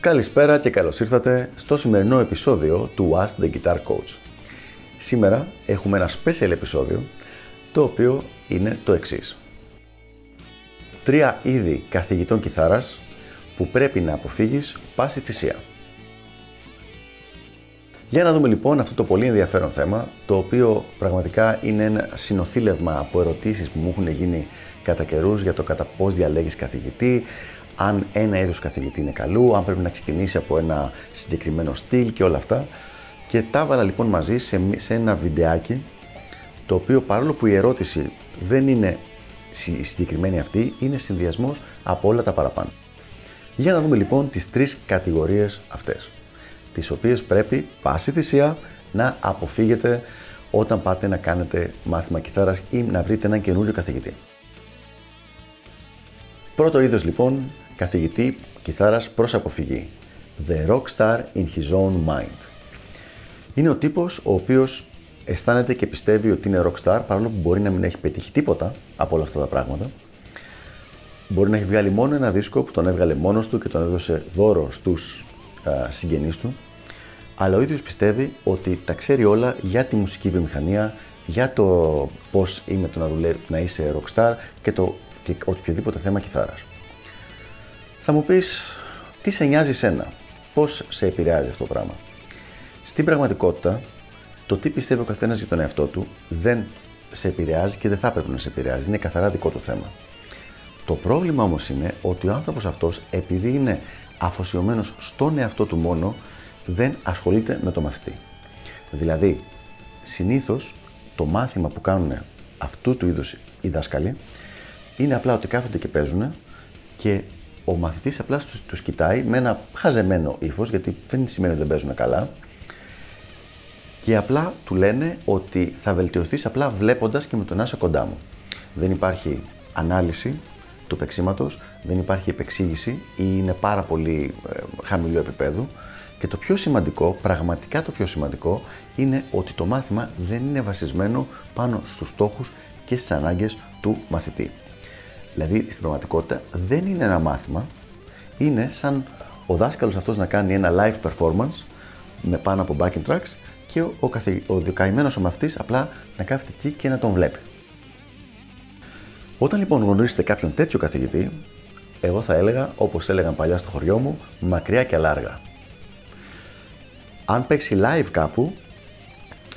Καλησπέρα και καλώς ήρθατε στο σημερινό επεισόδιο του Ask the Guitar Coach. Σήμερα έχουμε ένα special επεισόδιο το οποίο είναι το εξής. Τρία είδη καθηγητών κιθάρας που πρέπει να αποφύγεις πάση θυσία. Για να δούμε λοιπόν αυτό το πολύ ενδιαφέρον θέμα, το οποίο πραγματικά είναι ένα συνοθήλευμα από ερωτήσεις που μου έχουν γίνει κατά καιρούς για το κατά πώς διαλέγεις καθηγητή, αν ένα είδος καθηγητή είναι καλού, αν πρέπει να ξεκινήσει από ένα συγκεκριμένο στυλ και όλα αυτά. Και τα έβαλα λοιπόν μαζί σε, σε ένα βιντεάκι, το οποίο παρόλο που η ερώτηση δεν είναι συγκεκριμένη αυτή, είναι συνδυασμός από όλα τα παραπάνω. Για να δούμε λοιπόν τις τρεις κατηγορίες αυτές, τις οποίες πρέπει πάση θυσία να αποφύγετε όταν πάτε να κάνετε μάθημα κιθάρας ή να βρείτε έναν καινούριο καθηγητή. Πρώτο είδος λοιπόν καθηγητή κιθάρας προς αποφυγή. The rockstar in his own mind. Είναι ο τύπος ο οποίος αισθάνεται και πιστεύει ότι είναι rockstar παρόλο που μπορεί να μην έχει πετύχει τίποτα από όλα αυτά τα πράγματα. Μπορεί να έχει βγάλει μόνο ένα δίσκο που τον έβγαλε μόνος του και τον έδωσε δώρο στους α, συγγενείς του. Αλλά ο ίδιος πιστεύει ότι τα ξέρει όλα για τη μουσική βιομηχανία, για το πώς είναι το να, δουλεύει, να είσαι rockstar και, το, και οποιοδήποτε θέμα κιθάρας. Θα μου πεις, τι σε νοιάζει σένα, πώς σε επηρεάζει αυτό το πράγμα; Στην πραγματικότητα, το τι πιστεύει ο καθένας για τον εαυτό του δεν σε επηρεάζει και δεν θα έπρεπε να σε επηρεάζει. Είναι καθαρά δικό του θέμα. Το πρόβλημα όμως είναι ότι ο άνθρωπος αυτός, επειδή είναι αφοσιωμένος στον εαυτό του μόνο, δεν ασχολείται με το μαθητή. Δηλαδή, συνήθως το μάθημα που κάνουν αυτού του είδους οι δάσκαλοι είναι απλά ότι κάθονται και παίζουν και ο μαθητής απλά τους κοιτάει με ένα χαζεμένο ύφος, γιατί δεν σημαίνει ότι δεν παίζουν καλά. Και απλά του λένε ότι θα βελτιωθείς απλά βλέποντας και με τον άσο κοντά μου. Δεν υπάρχει ανάλυση του παίξήματος, δεν υπάρχει επεξήγηση ή είναι πάρα πολύ ε, χαμηλού επίπεδου. Και το πιο σημαντικό, πραγματικά το πιο σημαντικό, είναι ότι το μάθημα δεν είναι βασισμένο πάνω στους στόχους και στις ανάγκες του μαθητή. Δηλαδή στην πραγματικότητα δεν είναι ένα μάθημα, είναι σαν ο δάσκαλος αυτός να κάνει ένα live performance με πάνω από backing tracks και ο, ο, καθη, ο ο μαθητής απλά να κάθεται εκεί και να τον βλέπει. Όταν λοιπόν γνωρίσετε κάποιον τέτοιο καθηγητή, εγώ θα έλεγα, όπως έλεγαν παλιά στο χωριό μου, μακριά και αλάργα. Αν παίξει live κάπου,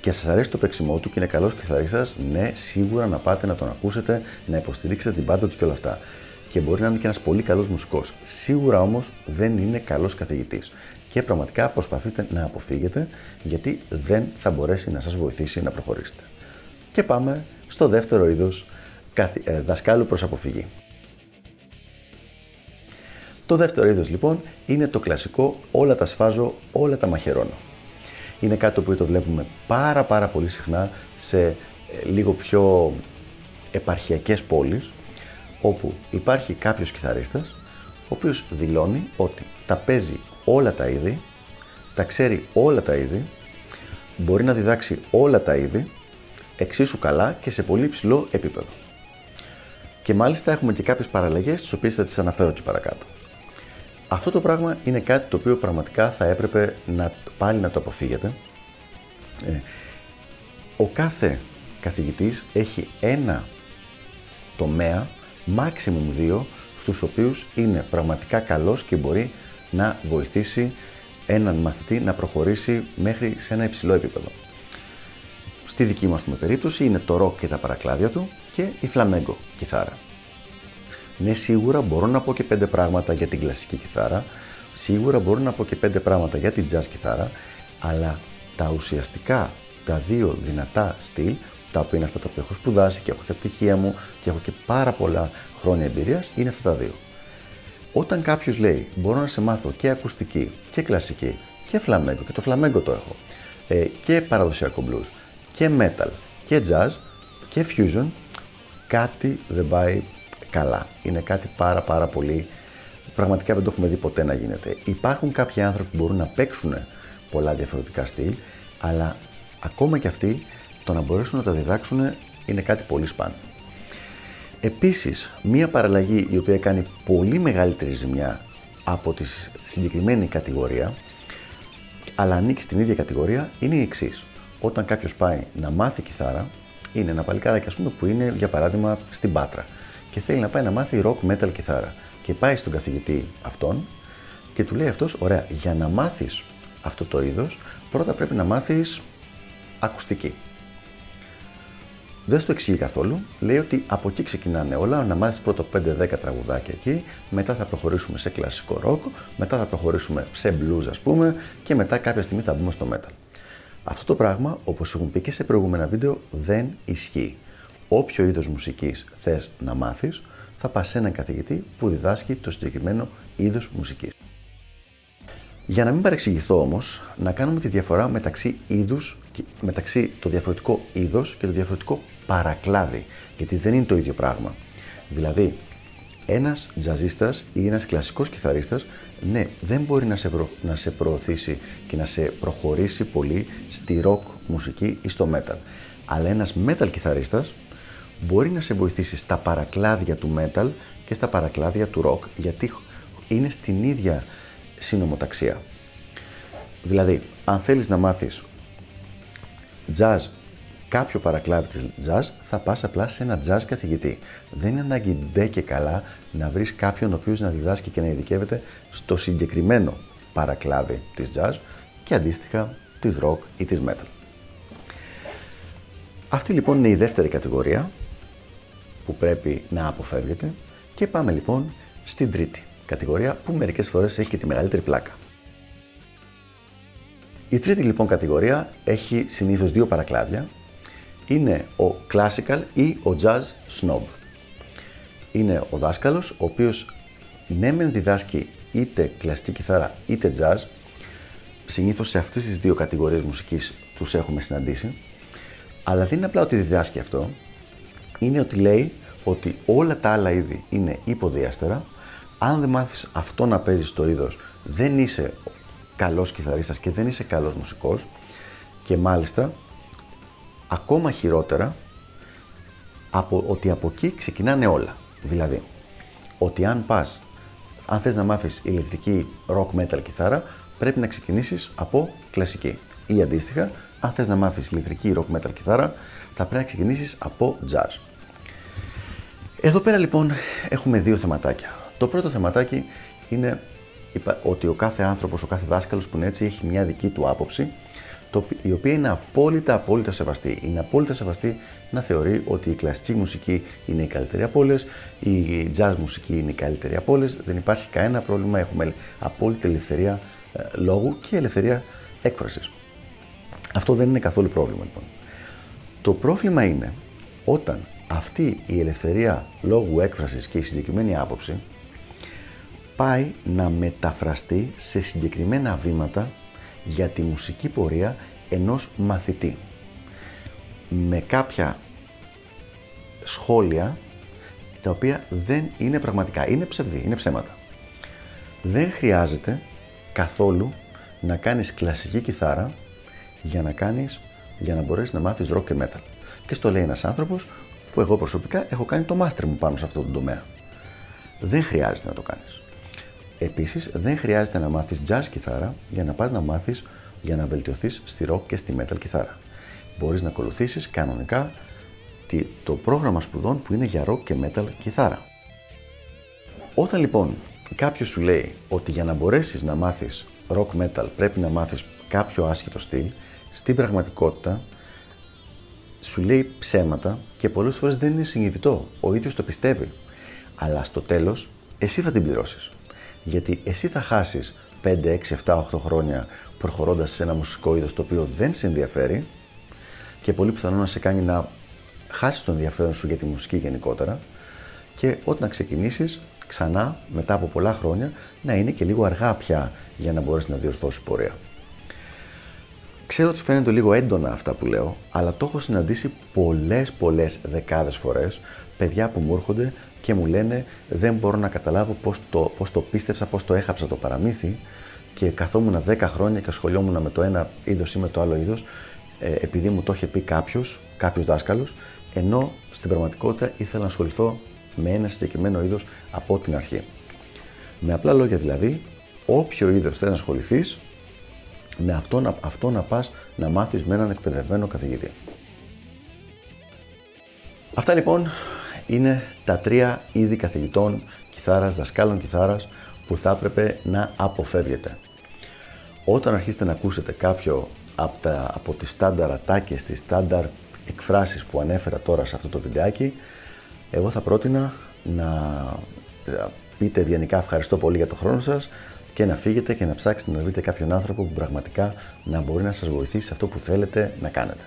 και σας αρέσει το παίξιμό του και είναι καλός κιθαρίστας, ναι, σίγουρα να πάτε να τον ακούσετε, να υποστηρίξετε την πάντα του και όλα αυτά. Και μπορεί να είναι και ένας πολύ καλός μουσικός. Σίγουρα όμως δεν είναι καλός καθηγητής. Και πραγματικά προσπαθείτε να αποφύγετε, γιατί δεν θα μπορέσει να σας βοηθήσει να προχωρήσετε. Και πάμε στο δεύτερο είδος ε, δασκάλου προς αποφυγή. Το δεύτερο είδος λοιπόν είναι το κλασικό όλα τα σφάζω, όλα τα μαχαιρώνω είναι κάτι το οποίο το βλέπουμε πάρα πάρα πολύ συχνά σε ε, λίγο πιο επαρχιακές πόλεις όπου υπάρχει κάποιος κιθαρίστας ο οποίος δηλώνει ότι τα παίζει όλα τα είδη, τα ξέρει όλα τα είδη, μπορεί να διδάξει όλα τα είδη εξίσου καλά και σε πολύ ψηλό επίπεδο. Και μάλιστα έχουμε και κάποιες παραλλαγές τις οποίες θα τις αναφέρω και παρακάτω. Αυτό το πράγμα είναι κάτι το οποίο πραγματικά θα έπρεπε να, πάλι να το αποφύγετε. Ε, ο κάθε καθηγητής έχει ένα τομέα, maximum δύο, στους οποίους είναι πραγματικά καλός και μπορεί να βοηθήσει έναν μαθητή να προχωρήσει μέχρι σε ένα υψηλό επίπεδο. Στη δική μας περίπτωση είναι το rock και τα παρακλάδια του και η flamenco κιθάρα. Ναι, σίγουρα μπορώ να πω και πέντε πράγματα για την κλασική κιθάρα, σίγουρα μπορώ να πω και πέντε πράγματα για την jazz κιθάρα, αλλά τα ουσιαστικά, τα δύο δυνατά στυλ, τα οποία είναι αυτά τα οποία έχω σπουδάσει και έχω και πτυχία μου και έχω και πάρα πολλά χρόνια εμπειρίας, είναι αυτά τα δύο. Όταν κάποιος λέει μπορώ να σε μάθω και ακουστική και κλασική και φλαμέγκο, και το φλαμέγκο το έχω, ε, και παραδοσιακό blues και metal και jazz και fusion, κάτι δεν πάει καλά. Είναι κάτι πάρα πάρα πολύ. Πραγματικά δεν το έχουμε δει ποτέ να γίνεται. Υπάρχουν κάποιοι άνθρωποι που μπορούν να παίξουν πολλά διαφορετικά στυλ, αλλά ακόμα και αυτοί το να μπορέσουν να τα διδάξουν είναι κάτι πολύ σπάνιο. Επίσης, μία παραλλαγή η οποία κάνει πολύ μεγαλύτερη ζημιά από τη συγκεκριμένη κατηγορία, αλλά ανήκει στην ίδια κατηγορία, είναι η εξής. Όταν κάποιος πάει να μάθει κιθάρα, είναι ένα παλικάράκι ας πούμε, που είναι για παράδειγμα στην Πάτρα και θέλει να πάει να μάθει rock metal κιθάρα και πάει στον καθηγητή αυτόν και του λέει αυτός, ωραία, για να μάθεις αυτό το είδος, πρώτα πρέπει να μάθεις ακουστική. Δεν στο εξηγεί καθόλου. Λέει ότι από εκεί ξεκινάνε όλα. Να μάθεις πρώτο 5-10 τραγουδάκια εκεί. Μετά θα προχωρήσουμε σε κλασικό ροκ. Μετά θα προχωρήσουμε σε blues, ας πούμε. Και μετά κάποια στιγμή θα μπούμε στο metal. Αυτό το πράγμα, όπως έχουν πει και σε προηγούμενα βίντεο, δεν ισχύει. Όποιο είδος μουσικής θες να μάθεις, θα πας σε έναν καθηγητή που διδάσκει το συγκεκριμένο είδος μουσικής. Για να μην παρεξηγηθώ όμως, να κάνουμε τη διαφορά μεταξύ είδους, μεταξύ το διαφορετικό είδος και το διαφορετικό παρακλάδι. Γιατί δεν είναι το ίδιο πράγμα. Δηλαδή, ένας τζαζίστας ή ένας κλασικός κιθαρίστας, ναι, δεν μπορεί να σε, να σε προωθήσει και να σε προχωρήσει πολύ στη rock μουσική ή στο metal. Αλλά ένας metal κιθαρίστας μπορεί να σε βοηθήσει στα παρακλάδια του metal και στα παρακλάδια του rock, γιατί είναι στην ίδια συνομοταξία. Δηλαδή, αν θέλεις να μάθεις jazz, κάποιο παρακλάδι της jazz, θα πας απλά σε ένα jazz καθηγητή. Δεν είναι ανάγκη ντε και καλά να βρεις κάποιον ο οποίος να διδάσκει και να ειδικεύεται στο συγκεκριμένο παρακλάδι της jazz και αντίστοιχα της rock ή της metal. Αυτή λοιπόν είναι η δεύτερη κατηγορία που πρέπει να αποφεύγετε και πάμε λοιπόν στην τρίτη κατηγορία που μερικές φορές έχει και τη μεγαλύτερη πλάκα. Η τρίτη λοιπόν κατηγορία έχει συνήθως δύο παρακλάδια. Είναι ο classical ή ο jazz snob. Είναι ο δάσκαλος ο οποίος ναι μεν διδάσκει είτε κλασική κιθάρα είτε jazz. Συνήθως σε αυτές τις δύο κατηγορίες μουσικής τους έχουμε συναντήσει. Αλλά δεν είναι απλά ότι διδάσκει αυτό. Είναι ότι λέει ότι όλα τα άλλα είδη είναι υποδιάστερα αν δεν μάθεις αυτό να παίζεις στο είδος, δεν είσαι καλός κιθαρίστας και δεν είσαι καλός μουσικός και μάλιστα ακόμα χειρότερα από ότι από εκεί ξεκινάνε όλα. Δηλαδή, ότι αν πας, αν θες να μάθεις ηλεκτρική rock metal κιθάρα, πρέπει να ξεκινήσεις από κλασική. Ή αντίστοιχα, αν θες να μάθεις ηλεκτρική rock metal κιθάρα, θα πρέπει να ξεκινήσεις από jazz. Εδώ πέρα λοιπόν έχουμε δύο θεματάκια. Το πρώτο θεματάκι είναι ότι ο κάθε άνθρωπος, ο κάθε δάσκαλος που είναι έτσι έχει μια δική του άποψη η οποία είναι απόλυτα, απόλυτα σεβαστή. Είναι απόλυτα σεβαστή να θεωρεί ότι η κλασική μουσική είναι η καλύτερη από όλες, η jazz μουσική είναι η καλύτερη από όλες. Δεν υπάρχει κανένα πρόβλημα. Έχουμε απόλυτη ελευθερία ε, λόγου και ελευθερία έκφρασης. Αυτό δεν είναι καθόλου πρόβλημα λοιπόν. Το πρόβλημα είναι όταν αυτή η ελευθερία λόγου έκφρασης και η συγκεκριμένη άποψη πάει να μεταφραστεί σε συγκεκριμένα βήματα για τη μουσική πορεία ενός μαθητή. Με κάποια σχόλια τα οποία δεν είναι πραγματικά, είναι ψευδή, είναι ψέματα. Δεν χρειάζεται καθόλου να κάνεις κλασική κιθάρα για να κάνεις, για να μπορέσεις να μάθεις rock και metal. Και στο λέει ένας άνθρωπος που εγώ προσωπικά έχω κάνει το master μου πάνω σε αυτό το τομέα. Δεν χρειάζεται να το κάνεις. Επίσης, δεν χρειάζεται να μάθεις jazz κιθάρα για να πας να μάθεις για να βελτιωθείς στη rock και στη metal κιθάρα. Μπορείς να ακολουθήσεις κανονικά το πρόγραμμα σπουδών που είναι για rock και metal κιθάρα. Όταν λοιπόν κάποιος σου λέει ότι για να μπορέσεις να μάθεις rock metal πρέπει να μάθεις κάποιο άσχετο στυλ, στην πραγματικότητα σου λέει ψέματα και πολλές φορές δεν είναι συνειδητό. Ο ίδιος το πιστεύει. Αλλά στο τέλος εσύ θα την πληρώσεις. Γιατί εσύ θα χάσεις 5, 6, 7, 8 χρόνια προχωρώντας σε ένα μουσικό είδος το οποίο δεν σε ενδιαφέρει και πολύ πιθανό να σε κάνει να χάσεις τον ενδιαφέρον σου για τη μουσική γενικότερα και όταν ξεκινήσεις ξανά μετά από πολλά χρόνια να είναι και λίγο αργά πια για να μπορέσεις να διορθώσεις πορεία. Ξέρω ότι φαίνεται λίγο έντονα αυτά που λέω, αλλά το έχω συναντήσει πολλές πολλές δεκάδες φορές παιδιά που μου έρχονται και μου λένε δεν μπορώ να καταλάβω πώς το, πώς το πίστεψα, πώς το έχαψα το παραμύθι και καθόμουν 10 χρόνια και ασχολιόμουν με το ένα είδος ή με το άλλο είδος ε, επειδή μου το είχε πει κάποιος, κάποιος δάσκαλος, ενώ στην πραγματικότητα ήθελα να ασχοληθώ με ένα συγκεκριμένο είδος από την αρχή. Με απλά λόγια δηλαδή, όποιο είδος θέλει να ασχοληθείς, με αυτό, αυτό να πας να μάθεις με έναν εκπαιδευμένο καθηγητή. Αυτά λοιπόν είναι τα τρία είδη καθηγητών κιθάρας, δασκάλων κιθάρας που θα έπρεπε να αποφεύγετε. Όταν αρχίσετε να ακούσετε κάποιο από, τα, από τις στάνταρ ατάκες, τις στάνταρ εκφράσεις που ανέφερα τώρα σε αυτό το βιντεάκι, εγώ θα πρότεινα να πείτε ευγενικά ευχαριστώ πολύ για το χρόνο σας και να φύγετε και να ψάξετε να βρείτε κάποιον άνθρωπο που πραγματικά να μπορεί να σας βοηθήσει σε αυτό που θέλετε να κάνετε.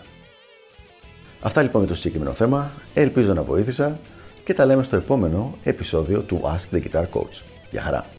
Αυτά λοιπόν για το συγκεκριμένο θέμα. Ελπίζω να βοήθησα και τα λέμε στο επόμενο επεισόδιο του Ask the Guitar Coach. Γεια χαρά!